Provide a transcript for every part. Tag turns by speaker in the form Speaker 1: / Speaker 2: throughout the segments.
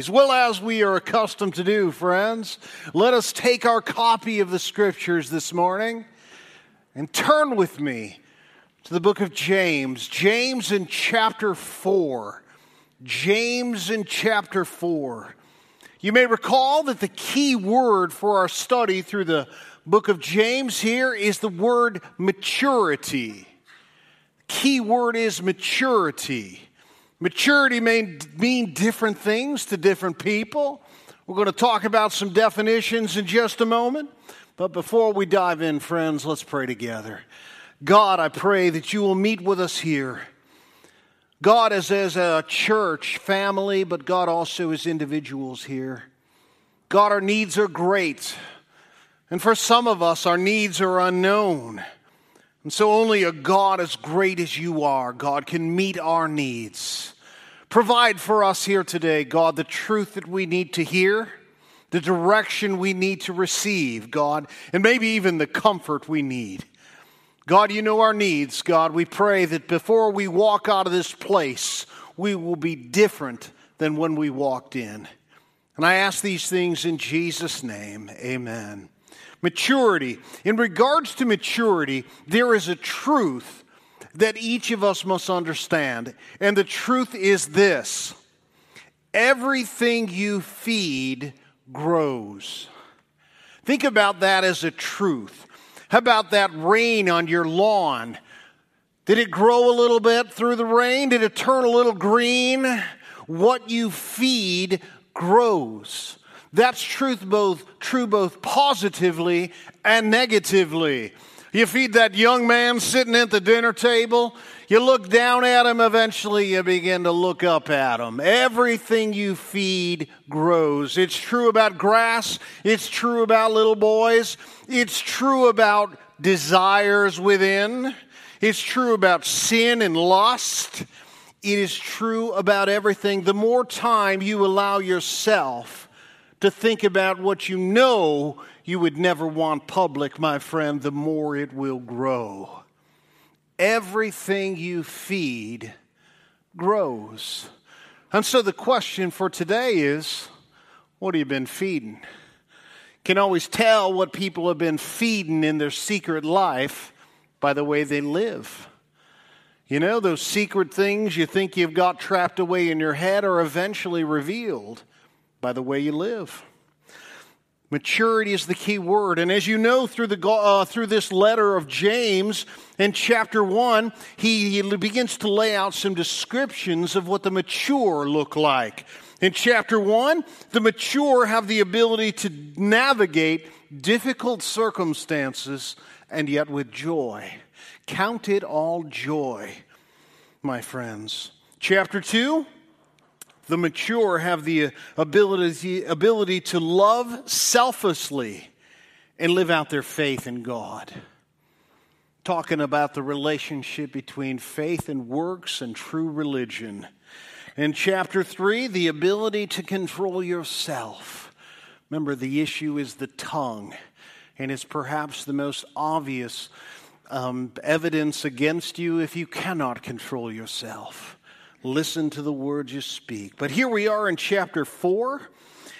Speaker 1: As well as we are accustomed to do, friends, let us take our copy of the scriptures this morning and turn with me to the book of James. James in chapter 4. James in chapter 4. You may recall that the key word for our study through the book of James here is the word maturity. Key word is maturity. Maturity may mean different things to different people. We're going to talk about some definitions in just a moment. But before we dive in, friends, let's pray together. God, I pray that you will meet with us here. God, as, as a church family, but God also as individuals here. God, our needs are great. And for some of us, our needs are unknown. And so only a God as great as you are, God, can meet our needs. Provide for us here today, God, the truth that we need to hear, the direction we need to receive, God, and maybe even the comfort we need. God, you know our needs, God. We pray that before we walk out of this place, we will be different than when we walked in. And I ask these things in Jesus' name. Amen. Maturity. In regards to maturity, there is a truth that each of us must understand. And the truth is this everything you feed grows. Think about that as a truth. How about that rain on your lawn? Did it grow a little bit through the rain? Did it turn a little green? What you feed grows. That's truth both true both positively and negatively. You feed that young man sitting at the dinner table, you look down at him, eventually you begin to look up at him. Everything you feed grows. It's true about grass, it's true about little boys, it's true about desires within, it's true about sin and lust. It is true about everything. The more time you allow yourself to think about what you know you would never want public, my friend, the more it will grow. Everything you feed grows. And so the question for today is what have you been feeding? Can always tell what people have been feeding in their secret life by the way they live. You know, those secret things you think you've got trapped away in your head are eventually revealed by the way you live. Maturity is the key word. And as you know through, the, uh, through this letter of James in chapter 1, he, he begins to lay out some descriptions of what the mature look like. In chapter 1, the mature have the ability to navigate difficult circumstances and yet with joy. Count it all joy, my friends. Chapter 2, the mature have the ability, ability to love selflessly and live out their faith in God. Talking about the relationship between faith and works and true religion. In chapter 3, the ability to control yourself. Remember, the issue is the tongue, and it's perhaps the most obvious um, evidence against you if you cannot control yourself. Listen to the words you speak. But here we are in chapter 4,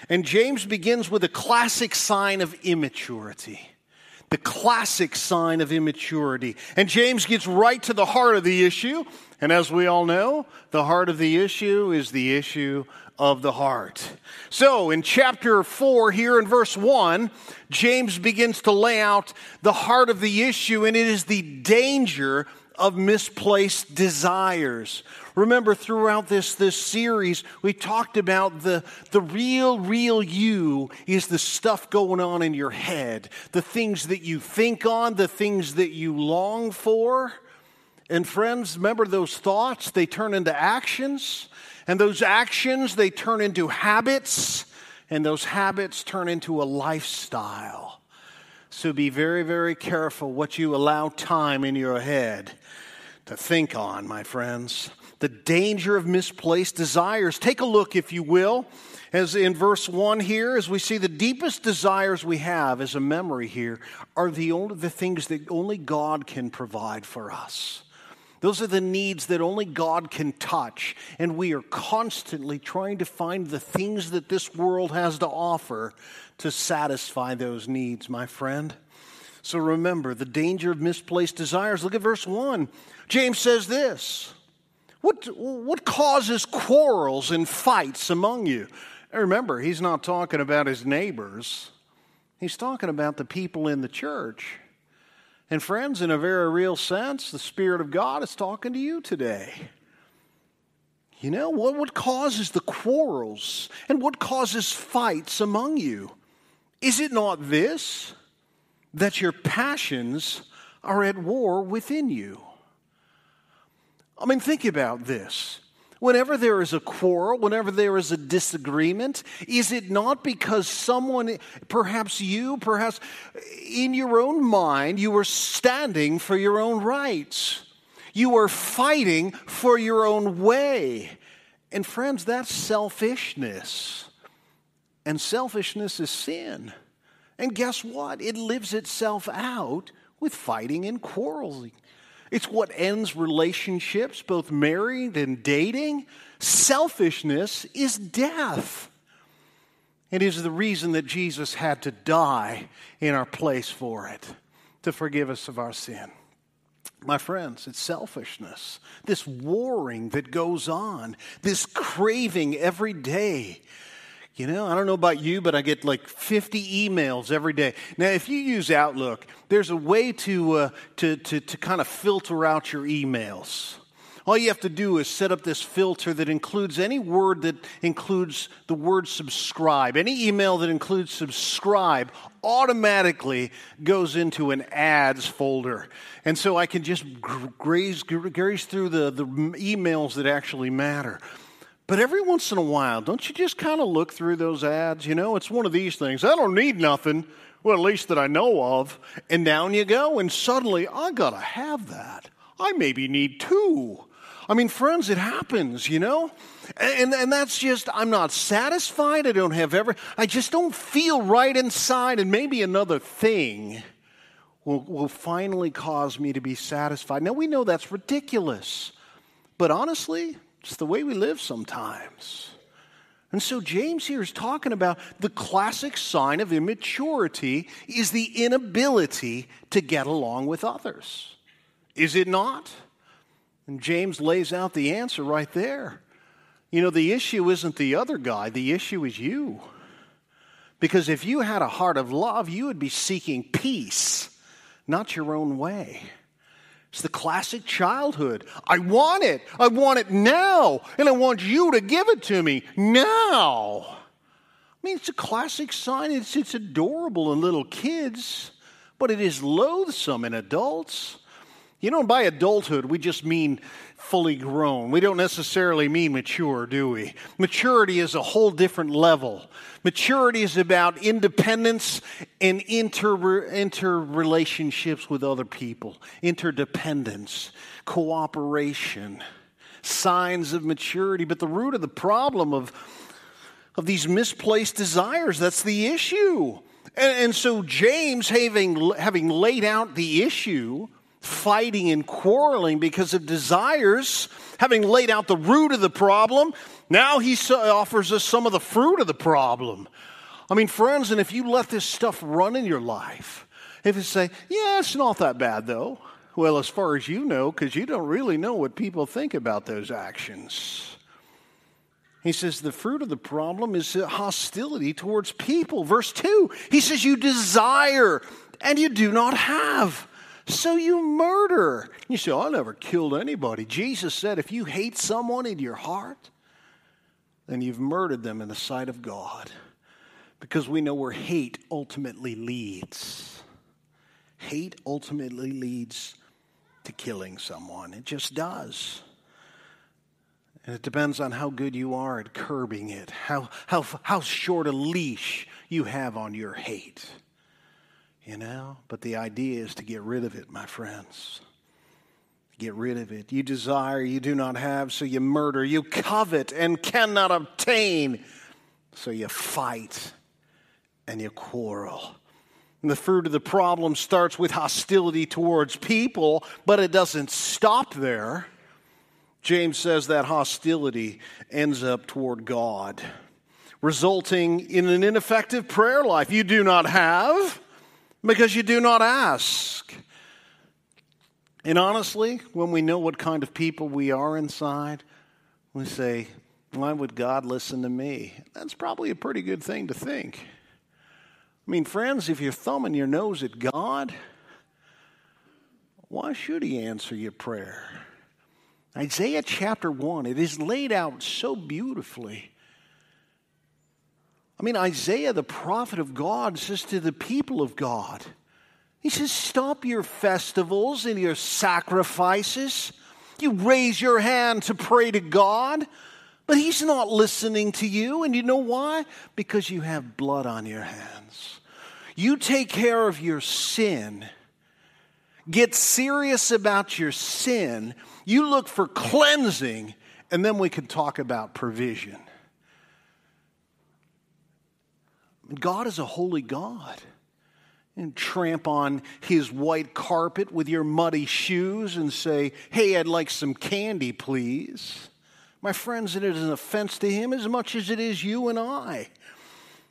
Speaker 1: and James begins with a classic sign of immaturity. The classic sign of immaturity. And James gets right to the heart of the issue. And as we all know, the heart of the issue is the issue of the heart. So, in chapter 4, here in verse 1, James begins to lay out the heart of the issue, and it is the danger of misplaced desires. Remember, throughout this, this series, we talked about the, the real, real you is the stuff going on in your head, the things that you think on, the things that you long for. And friends, remember those thoughts? They turn into actions, and those actions, they turn into habits, and those habits turn into a lifestyle. So be very, very careful what you allow time in your head to think on, my friends. The danger of misplaced desires. Take a look, if you will, as in verse 1 here, as we see the deepest desires we have as a memory here are the only the things that only God can provide for us. Those are the needs that only God can touch. And we are constantly trying to find the things that this world has to offer to satisfy those needs, my friend. So remember the danger of misplaced desires. Look at verse 1. James says this What, what causes quarrels and fights among you? And remember, he's not talking about his neighbors, he's talking about the people in the church. And, friends, in a very real sense, the Spirit of God is talking to you today. You know, what, what causes the quarrels and what causes fights among you? Is it not this, that your passions are at war within you? I mean, think about this. Whenever there is a quarrel, whenever there is a disagreement, is it not because someone, perhaps you, perhaps in your own mind, you are standing for your own rights? You are fighting for your own way. And friends, that's selfishness. And selfishness is sin. And guess what? It lives itself out with fighting and quarreling. It's what ends relationships, both married and dating. Selfishness is death. It is the reason that Jesus had to die in our place for it, to forgive us of our sin. My friends, it's selfishness, this warring that goes on, this craving every day you know, I don't know about you, but I get like 50 emails every day. Now, if you use Outlook, there's a way to, uh, to, to, to kind of filter out your emails. All you have to do is set up this filter that includes any word that includes the word subscribe. Any email that includes subscribe automatically goes into an ads folder. And so I can just graze, graze through the, the emails that actually matter. But every once in a while, don't you just kind of look through those ads? You know, it's one of these things. I don't need nothing, well, at least that I know of. And down you go, and suddenly, I got to have that. I maybe need two. I mean, friends, it happens, you know? And, and that's just, I'm not satisfied. I don't have ever, I just don't feel right inside. And maybe another thing will, will finally cause me to be satisfied. Now, we know that's ridiculous. But honestly, it's the way we live sometimes. And so James here is talking about the classic sign of immaturity is the inability to get along with others. Is it not? And James lays out the answer right there. You know, the issue isn't the other guy, the issue is you. Because if you had a heart of love, you would be seeking peace, not your own way. It's the classic childhood. I want it. I want it now. And I want you to give it to me now. I mean, it's a classic sign. It's, it's adorable in little kids, but it is loathsome in adults. You know, by adulthood, we just mean fully grown. We don't necessarily mean mature, do we? Maturity is a whole different level. Maturity is about independence and inter interrelationships with other people, interdependence, cooperation, signs of maturity. But the root of the problem of, of these misplaced desires, that's the issue. And, and so James, having, having laid out the issue, fighting and quarreling because of desires, having laid out the root of the problem, now he offers us some of the fruit of the problem. I mean, friends, and if you let this stuff run in your life, if you say, yeah, it's not that bad though, well, as far as you know, because you don't really know what people think about those actions. He says the fruit of the problem is hostility towards people. Verse 2, he says, You desire and you do not have so you murder. You say, I never killed anybody. Jesus said, if you hate someone in your heart, then you've murdered them in the sight of God. Because we know where hate ultimately leads. Hate ultimately leads to killing someone. It just does. And it depends on how good you are at curbing it, how, how, how short a leash you have on your hate you know? But the idea is to get rid of it, my friends. Get rid of it. You desire, you do not have, so you murder. You covet and cannot obtain, so you fight and you quarrel. And the fruit of the problem starts with hostility towards people, but it doesn't stop there. James says that hostility ends up toward God, resulting in an ineffective prayer life. You do not have because you do not ask. And honestly, when we know what kind of people we are inside, we say, Why would God listen to me? That's probably a pretty good thing to think. I mean, friends, if you're thumbing your nose at God, why should He answer your prayer? Isaiah chapter 1, it is laid out so beautifully. I mean, Isaiah, the prophet of God, says to the people of God, he says, Stop your festivals and your sacrifices. You raise your hand to pray to God, but He's not listening to you. And you know why? Because you have blood on your hands. You take care of your sin, get serious about your sin, you look for cleansing, and then we can talk about provision. God is a holy God. And tramp on his white carpet with your muddy shoes and say, Hey, I'd like some candy, please. My friends, it is an offense to him as much as it is you and I.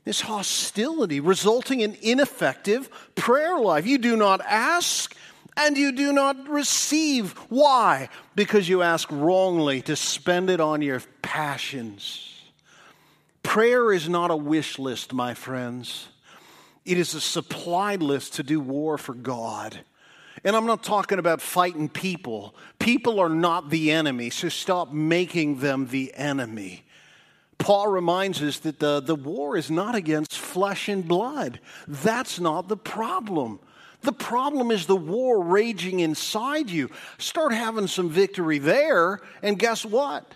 Speaker 1: This hostility resulting in ineffective prayer life. You do not ask and you do not receive. Why? Because you ask wrongly to spend it on your passions. Prayer is not a wish list, my friends. It is a supply list to do war for God. And I'm not talking about fighting people. People are not the enemy, so stop making them the enemy. Paul reminds us that the, the war is not against flesh and blood. That's not the problem. The problem is the war raging inside you. Start having some victory there, and guess what?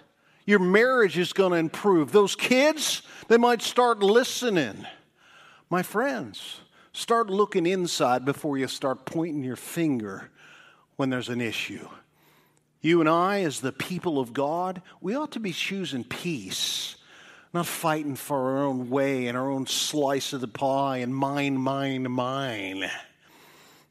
Speaker 1: Your marriage is going to improve. Those kids, they might start listening. My friends, start looking inside before you start pointing your finger when there's an issue. You and I, as the people of God, we ought to be choosing peace, not fighting for our own way and our own slice of the pie and mine, mine, mine.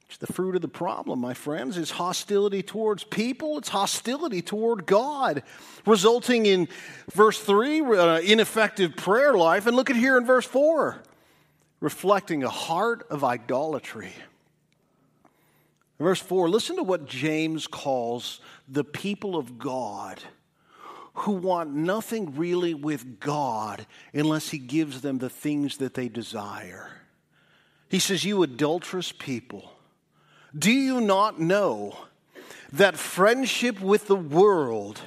Speaker 1: It's the fruit of the problem, my friends. It's hostility towards people, it's hostility toward God, resulting in verse 3, uh, ineffective prayer life. And look at here in verse 4, reflecting a heart of idolatry. Verse 4, listen to what James calls the people of God who want nothing really with God unless He gives them the things that they desire. He says, You adulterous people do you not know that friendship with the world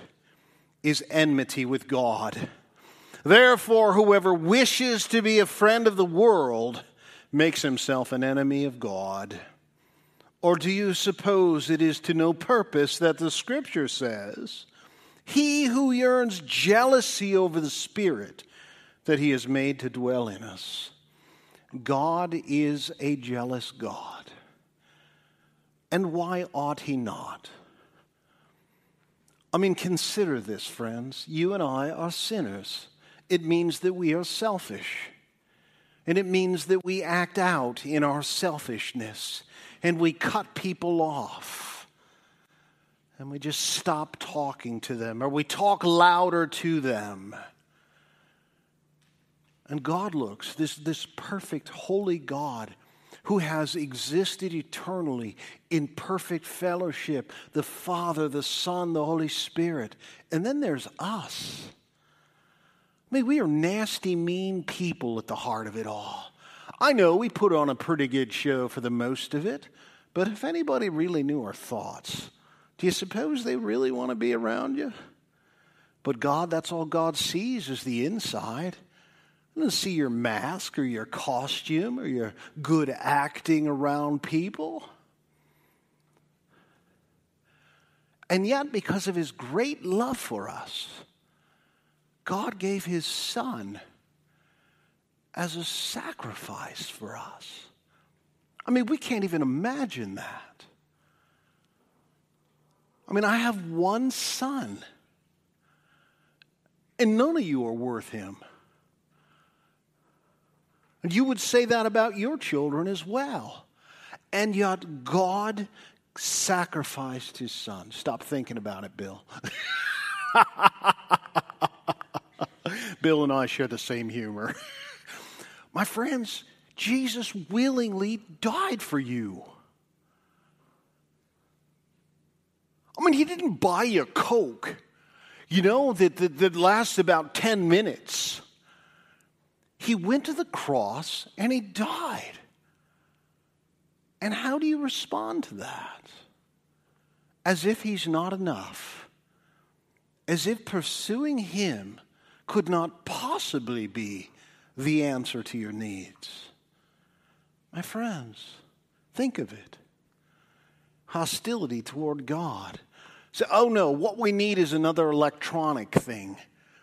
Speaker 1: is enmity with God? Therefore, whoever wishes to be a friend of the world makes himself an enemy of God. Or do you suppose it is to no purpose that the scripture says, He who yearns jealousy over the Spirit that he has made to dwell in us? God is a jealous God. And why ought he not? I mean, consider this, friends. You and I are sinners. It means that we are selfish. And it means that we act out in our selfishness and we cut people off. And we just stop talking to them or we talk louder to them. And God looks, this, this perfect, holy God, who has existed eternally in perfect fellowship the Father, the Son, the Holy Spirit. And then there's us. I mean, we are nasty, mean people at the heart of it all. I know we put on a pretty good show for the most of it, but if anybody really knew our thoughts, do you suppose they really want to be around you? But God, that's all God sees is the inside. I see your mask or your costume or your good acting around people. And yet, because of his great love for us, God gave his son as a sacrifice for us. I mean, we can't even imagine that. I mean, I have one son, and none of you are worth him. And you would say that about your children as well. And yet, God sacrificed his son. Stop thinking about it, Bill. Bill and I share the same humor. My friends, Jesus willingly died for you. I mean, he didn't buy you a Coke, you know, that, that, that lasts about 10 minutes. He went to the cross and he died. And how do you respond to that? As if he's not enough. As if pursuing him could not possibly be the answer to your needs. My friends, think of it hostility toward God. Say, oh no, what we need is another electronic thing.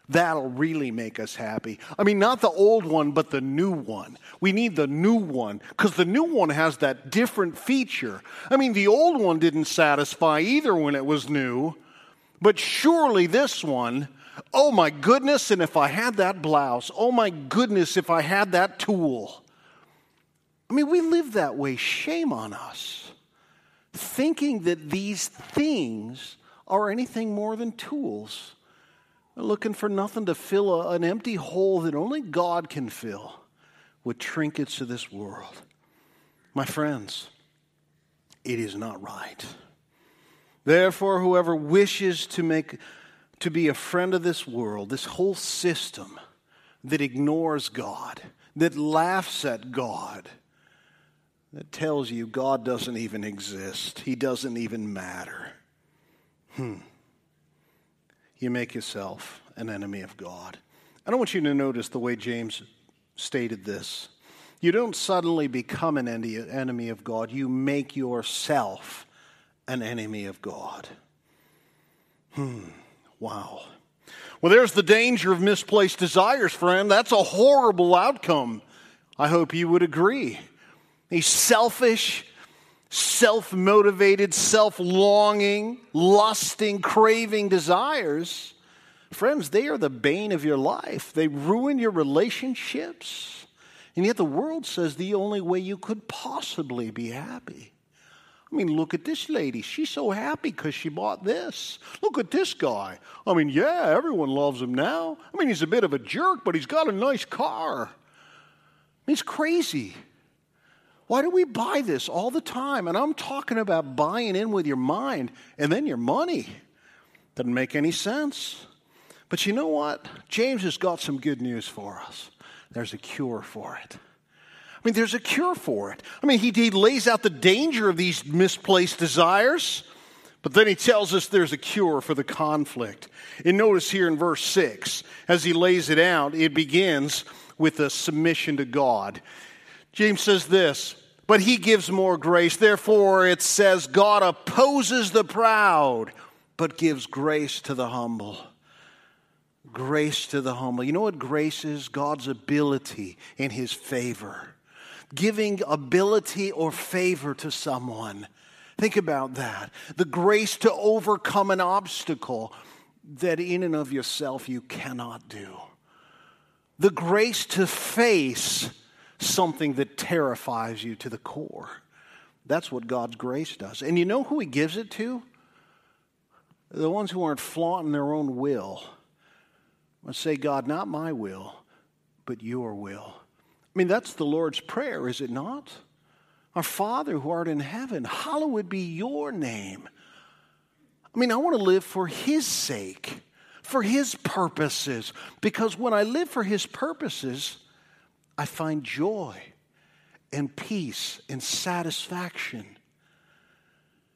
Speaker 1: That'll really make us happy. I mean, not the old one, but the new one. We need the new one because the new one has that different feature. I mean, the old one didn't satisfy either when it was new, but surely this one, oh my goodness, and if I had that blouse, oh my goodness, if I had that tool. I mean, we live that way. Shame on us. Thinking that these things are anything more than tools looking for nothing to fill a, an empty hole that only God can fill with trinkets of this world. My friends, it is not right. Therefore, whoever wishes to make to be a friend of this world, this whole system that ignores God, that laughs at God, that tells you God doesn't even exist, He doesn't even matter. Hmm you make yourself an enemy of God. I don't want you to notice the way James stated this. You don't suddenly become an enemy of God, you make yourself an enemy of God. Hmm, wow. Well, there's the danger of misplaced desires, friend. That's a horrible outcome. I hope you would agree. These selfish, self motivated, self longing, lusting, craving desires, friends, they are the bane of your life. They ruin your relationships. And yet the world says the only way you could possibly be happy. I mean, look at this lady. She's so happy because she bought this. Look at this guy. I mean, yeah, everyone loves him now. I mean, he's a bit of a jerk, but he's got a nice car. He's crazy. Why do we buy this all the time? And I'm talking about buying in with your mind and then your money. Doesn't make any sense. But you know what? James has got some good news for us. There's a cure for it. I mean, there's a cure for it. I mean, he, he lays out the danger of these misplaced desires, but then he tells us there's a cure for the conflict. And notice here in verse 6, as he lays it out, it begins with a submission to God. James says this, but he gives more grace. Therefore, it says, God opposes the proud, but gives grace to the humble. Grace to the humble. You know what grace is? God's ability in his favor. Giving ability or favor to someone. Think about that. The grace to overcome an obstacle that in and of yourself you cannot do. The grace to face something that terrifies you to the core. That's what God's grace does. And you know who He gives it to? The ones who aren't flaunting their own will. And say, God, not my will, but your will. I mean, that's the Lord's Prayer, is it not? Our Father who art in heaven, hallowed be your name. I mean, I want to live for His sake, for His purposes, because when I live for His purposes, I find joy and peace and satisfaction.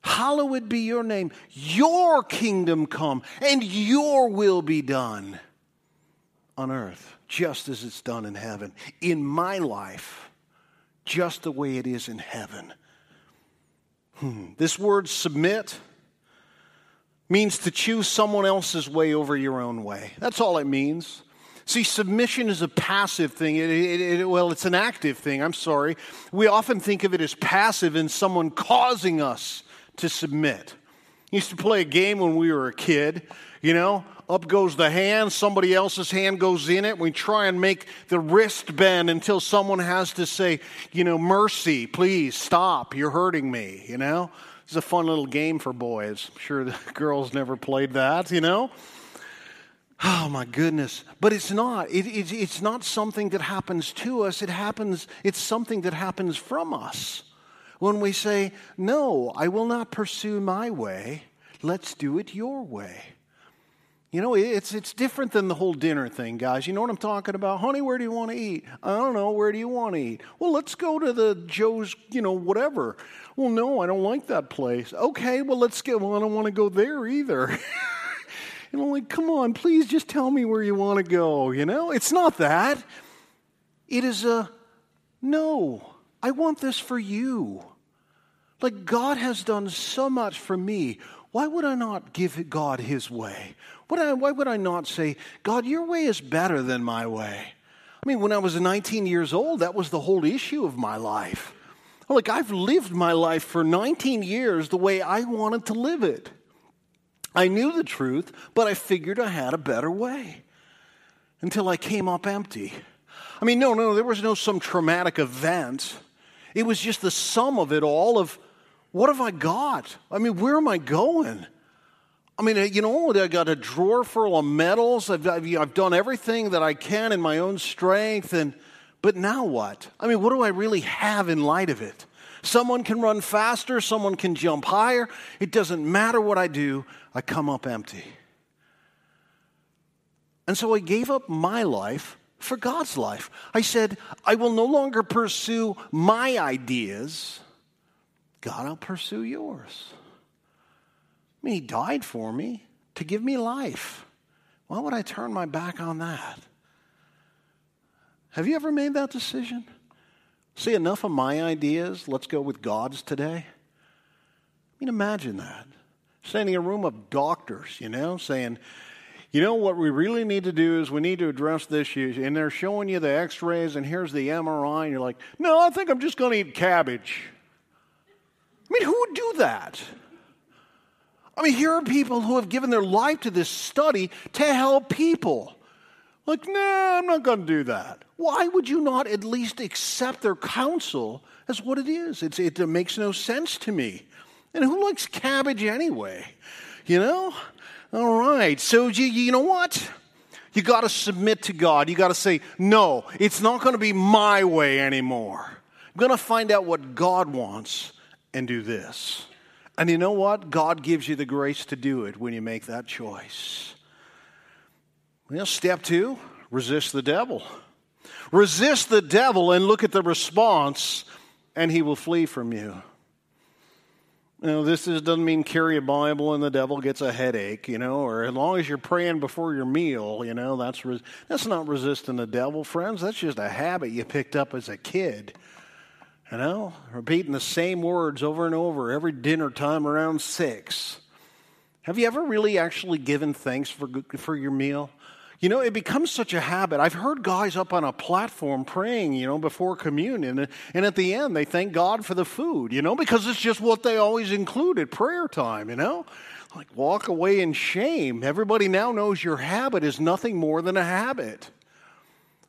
Speaker 1: Hallowed be your name. Your kingdom come and your will be done on earth, just as it's done in heaven. In my life, just the way it is in heaven. Hmm. This word submit means to choose someone else's way over your own way. That's all it means. See, submission is a passive thing. It, it, it, well, it's an active thing. I'm sorry. We often think of it as passive in someone causing us to submit. Used to play a game when we were a kid, you know, up goes the hand, somebody else's hand goes in it. We try and make the wrist bend until someone has to say, you know, mercy, please stop, you're hurting me, you know. It's a fun little game for boys. I'm sure the girls never played that, you know. Oh my goodness. But it's not. It, it, it's not something that happens to us. It happens, it's something that happens from us. When we say, No, I will not pursue my way, let's do it your way. You know, it's, it's different than the whole dinner thing, guys. You know what I'm talking about? Honey, where do you want to eat? I don't know. Where do you want to eat? Well, let's go to the Joe's, you know, whatever. Well, no, I don't like that place. Okay, well, let's get, well, I don't want to go there either. And I'm like, come on, please just tell me where you want to go. You know, it's not that. It is a no, I want this for you. Like, God has done so much for me. Why would I not give God his way? Why would I not say, God, your way is better than my way? I mean, when I was 19 years old, that was the whole issue of my life. Like, I've lived my life for 19 years the way I wanted to live it. I knew the truth, but I figured I had a better way until I came up empty. I mean, no, no, there was no some traumatic event. It was just the sum of it all of what have I got? I mean, where am I going? I mean, you know, I got a drawer full of medals. I've, I've, I've done everything that I can in my own strength. And, but now what? I mean, what do I really have in light of it? Someone can run faster, someone can jump higher. It doesn't matter what I do, I come up empty. And so I gave up my life for God's life. I said, I will no longer pursue my ideas. God, I'll pursue yours. I mean, He died for me to give me life. Why would I turn my back on that? Have you ever made that decision? See, enough of my ideas, let's go with God's today. I mean, imagine that. Standing in a room of doctors, you know, saying, you know what we really need to do is we need to address this issue. And they're showing you the x rays, and here's the MRI, and you're like, no, I think I'm just going to eat cabbage. I mean, who would do that? I mean, here are people who have given their life to this study to help people. Like, nah, I'm not going to do that. Why would you not at least accept their counsel as what it is? It's, it makes no sense to me. And who likes cabbage anyway? You know? All right. So, you, you know what? You got to submit to God. You got to say, no, it's not going to be my way anymore. I'm going to find out what God wants and do this. And you know what? God gives you the grace to do it when you make that choice. Well, step two resist the devil. Resist the devil and look at the response, and he will flee from you. You know, this is, doesn't mean carry a Bible and the devil gets a headache, you know, or as long as you're praying before your meal, you know, that's, that's not resisting the devil, friends. That's just a habit you picked up as a kid. You know, repeating the same words over and over every dinner time around six. Have you ever really actually given thanks for, for your meal? You know, it becomes such a habit. I've heard guys up on a platform praying, you know, before communion, and at the end they thank God for the food, you know, because it's just what they always included prayer time, you know? Like, walk away in shame. Everybody now knows your habit is nothing more than a habit.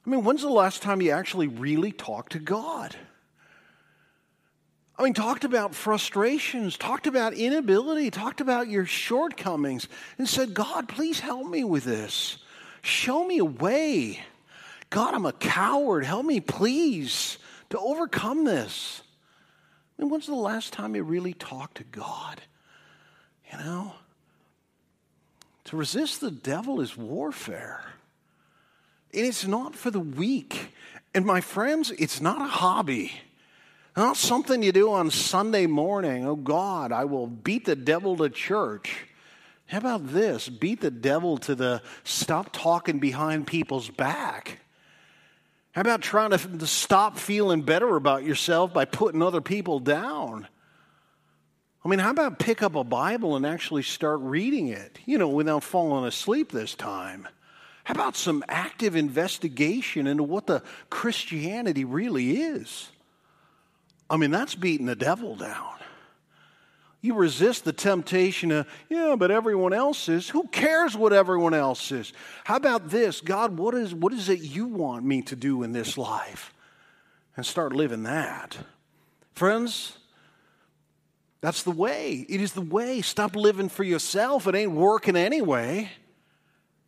Speaker 1: I mean, when's the last time you actually really talked to God? I mean, talked about frustrations, talked about inability, talked about your shortcomings, and said, God, please help me with this. Show me a way. God, I'm a coward. Help me, please, to overcome this. I mean, when's the last time you really talked to God? You know? To resist the devil is warfare. And it's not for the weak. And my friends, it's not a hobby. Not something you do on Sunday morning. Oh God, I will beat the devil to church. How about this? Beat the devil to the stop talking behind people's back. How about trying to stop feeling better about yourself by putting other people down? I mean, how about pick up a Bible and actually start reading it, you know, without falling asleep this time? How about some active investigation into what the Christianity really is? I mean, that's beating the devil down. You resist the temptation of, yeah, but everyone else is. Who cares what everyone else is? How about this? God, what is, what is it you want me to do in this life? And start living that. Friends, that's the way. It is the way. Stop living for yourself. It ain't working anyway.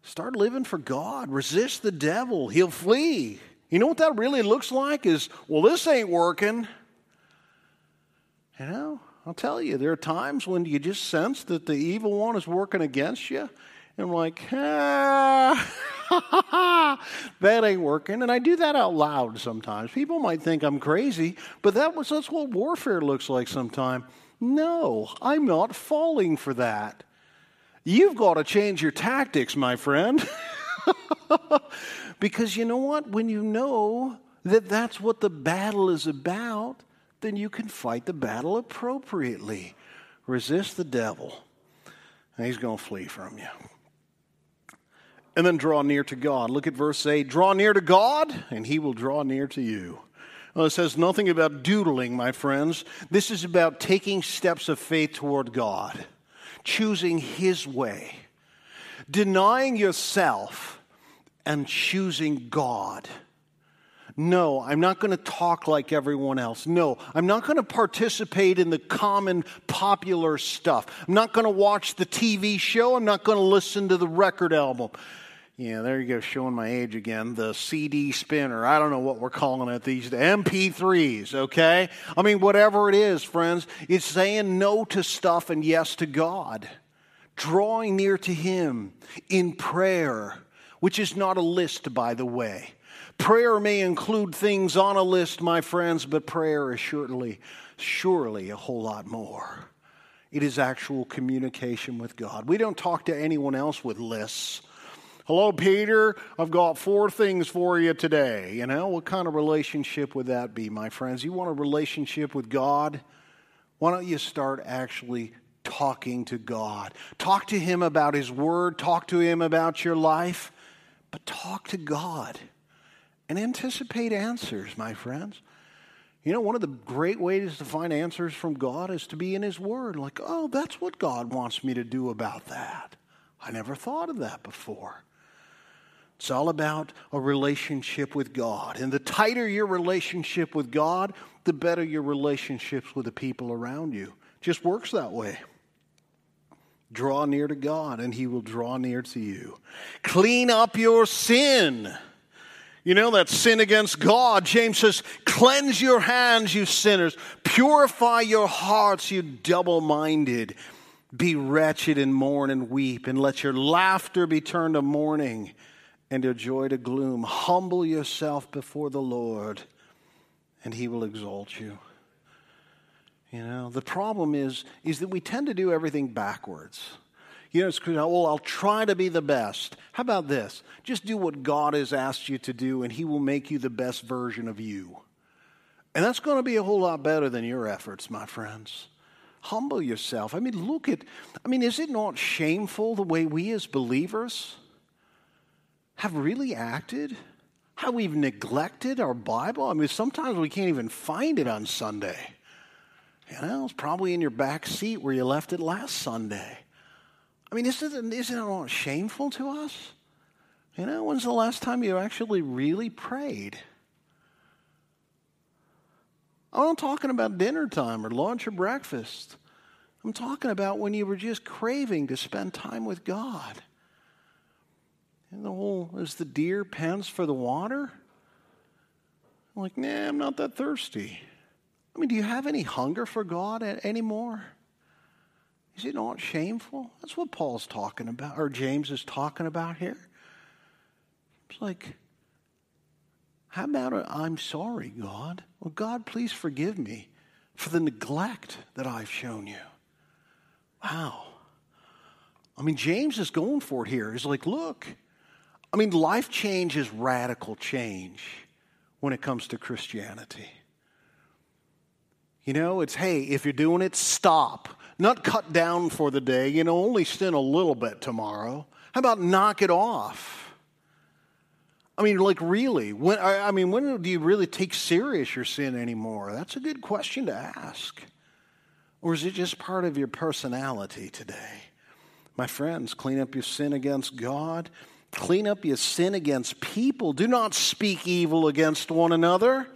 Speaker 1: Start living for God. Resist the devil. He'll flee. You know what that really looks like? Is, well, this ain't working. You know, I'll tell you, there are times when you just sense that the evil one is working against you. And I'm like, ah, that ain't working. And I do that out loud sometimes. People might think I'm crazy, but that was, that's what warfare looks like sometimes. No, I'm not falling for that. You've got to change your tactics, my friend. because you know what? When you know that that's what the battle is about, then you can fight the battle appropriately. Resist the devil, and he's going to flee from you. And then draw near to God. Look at verse 8 draw near to God, and he will draw near to you. Well, it says nothing about doodling, my friends. This is about taking steps of faith toward God, choosing His way, denying yourself, and choosing God. No, I'm not going to talk like everyone else. No, I'm not going to participate in the common popular stuff. I'm not going to watch the TV show. I'm not going to listen to the record album. Yeah, there you go, showing my age again. The CD spinner. I don't know what we're calling it these days. MP3s, okay? I mean, whatever it is, friends, it's saying no to stuff and yes to God. Drawing near to Him in prayer, which is not a list, by the way. Prayer may include things on a list, my friends, but prayer is surely, surely a whole lot more. It is actual communication with God. We don't talk to anyone else with lists. Hello, Peter. I've got four things for you today. You know, what kind of relationship would that be, my friends? You want a relationship with God? Why don't you start actually talking to God? Talk to Him about His Word, talk to Him about your life, but talk to God and anticipate answers, my friends. You know, one of the great ways to find answers from God is to be in His Word. Like, oh, that's what God wants me to do about that. I never thought of that before. It's all about a relationship with God. And the tighter your relationship with God, the better your relationships with the people around you. It just works that way. Draw near to God, and He will draw near to you. Clean up your sin. You know that sin against God. James says, Cleanse your hands, you sinners. Purify your hearts, you double minded. Be wretched and mourn and weep, and let your laughter be turned to mourning and your joy to gloom. Humble yourself before the Lord, and he will exalt you. You know, the problem is, is that we tend to do everything backwards. You know, it's well, I'll try to be the best. How about this? Just do what God has asked you to do, and He will make you the best version of you. And that's going to be a whole lot better than your efforts, my friends. Humble yourself. I mean, look at, I mean, is it not shameful the way we as believers have really acted, how we've neglected our Bible. I mean, sometimes we can't even find it on Sunday. You know, it's probably in your back seat where you left it last Sunday. I mean, isn't, isn't it all shameful to us? You know, when's the last time you actually really prayed? I'm not talking about dinner time or lunch or breakfast. I'm talking about when you were just craving to spend time with God. And the whole, as the deer pants for the water? I'm like, nah, I'm not that thirsty. I mean, do you have any hunger for God anymore? Is it not shameful? That's what Paul's talking about, or James is talking about here. It's like, how about i I'm sorry, God? Well, God, please forgive me for the neglect that I've shown you. Wow. I mean, James is going for it here. He's like, look, I mean, life change is radical change when it comes to Christianity. You know, it's hey, if you're doing it, stop. Not cut down for the day, you know, only sin a little bit tomorrow. How about knock it off? I mean, like, really? When, I mean, when do you really take serious your sin anymore? That's a good question to ask. Or is it just part of your personality today? My friends, clean up your sin against God. Clean up your sin against people. Do not speak evil against one another.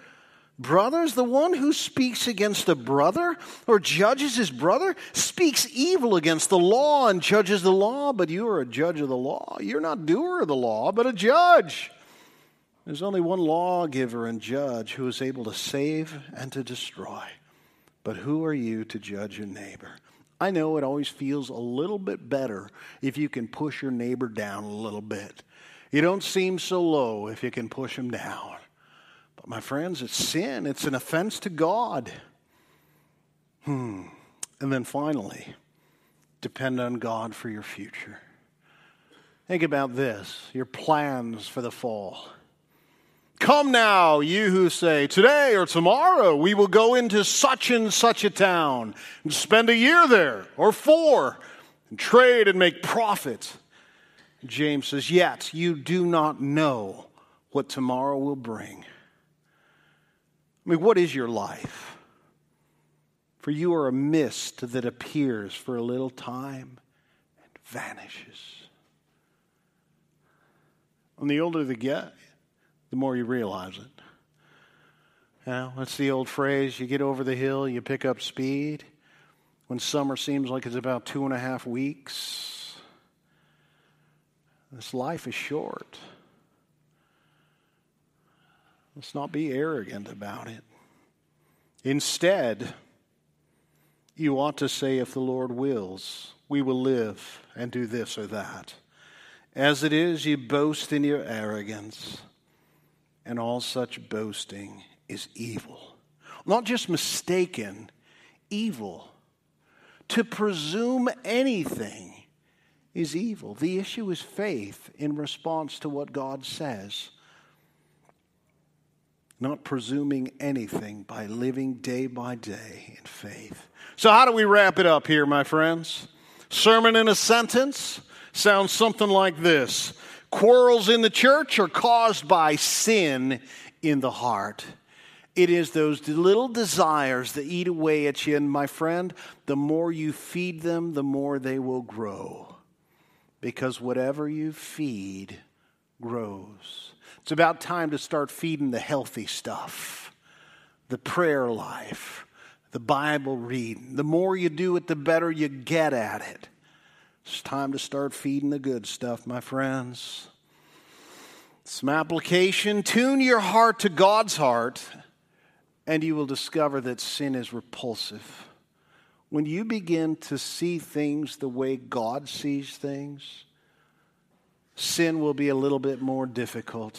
Speaker 1: Brothers, the one who speaks against a brother or judges his brother speaks evil against the law and judges the law, but you are a judge of the law. You're not doer of the law, but a judge. There's only one lawgiver and judge who is able to save and to destroy. But who are you to judge your neighbor? I know it always feels a little bit better if you can push your neighbor down a little bit. You don't seem so low if you can push him down. But my friends, it's sin, it's an offense to God. Hmm. And then finally, depend on God for your future. Think about this your plans for the fall. Come now, you who say, Today or tomorrow we will go into such and such a town and spend a year there or four and trade and make profit. James says, Yet you do not know what tomorrow will bring. I mean, what is your life? For you are a mist that appears for a little time and vanishes. And the older you get, the more you realize it. You know, that's the old phrase you get over the hill, you pick up speed. When summer seems like it's about two and a half weeks, this life is short. Let's not be arrogant about it. Instead, you ought to say, if the Lord wills, we will live and do this or that. As it is, you boast in your arrogance, and all such boasting is evil. Not just mistaken, evil. To presume anything is evil. The issue is faith in response to what God says not presuming anything by living day by day in faith. So, how do we wrap it up here, my friends? Sermon in a sentence sounds something like this Quarrels in the church are caused by sin in the heart. It is those little desires that eat away at you, and my friend, the more you feed them, the more they will grow. Because whatever you feed grows. It's about time to start feeding the healthy stuff, the prayer life, the Bible reading. The more you do it, the better you get at it. It's time to start feeding the good stuff, my friends. Some application tune your heart to God's heart, and you will discover that sin is repulsive. When you begin to see things the way God sees things, sin will be a little bit more difficult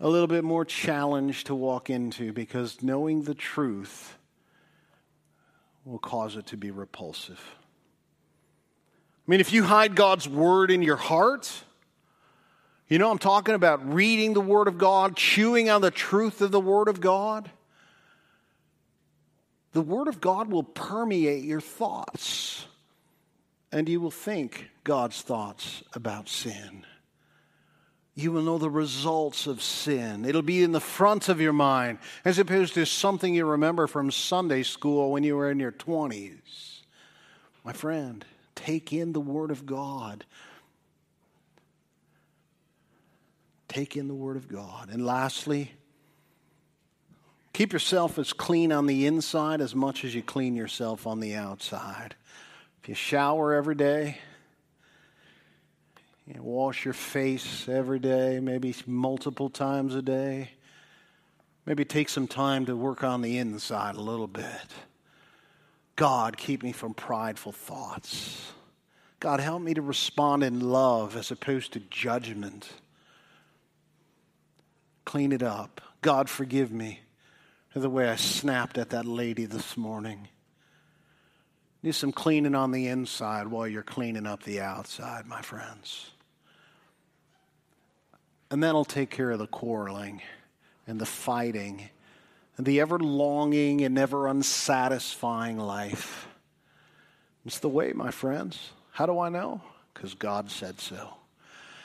Speaker 1: a little bit more challenge to walk into because knowing the truth will cause it to be repulsive. I mean, if you hide God's word in your heart, you know, I'm talking about reading the word of God, chewing on the truth of the word of God. The word of God will permeate your thoughts, and you will think God's thoughts about sin you will know the results of sin. It'll be in the front of your mind as opposed to something you remember from Sunday school when you were in your 20s. My friend, take in the Word of God. Take in the Word of God. And lastly, keep yourself as clean on the inside as much as you clean yourself on the outside. If you shower every day, you know, wash your face every day, maybe multiple times a day. Maybe take some time to work on the inside a little bit. God, keep me from prideful thoughts. God, help me to respond in love as opposed to judgment. Clean it up. God, forgive me for the way I snapped at that lady this morning. Need some cleaning on the inside while you're cleaning up the outside, my friends. And that'll take care of the quarreling and the fighting and the ever longing and never unsatisfying life. It's the way, my friends. How do I know? Because God said so.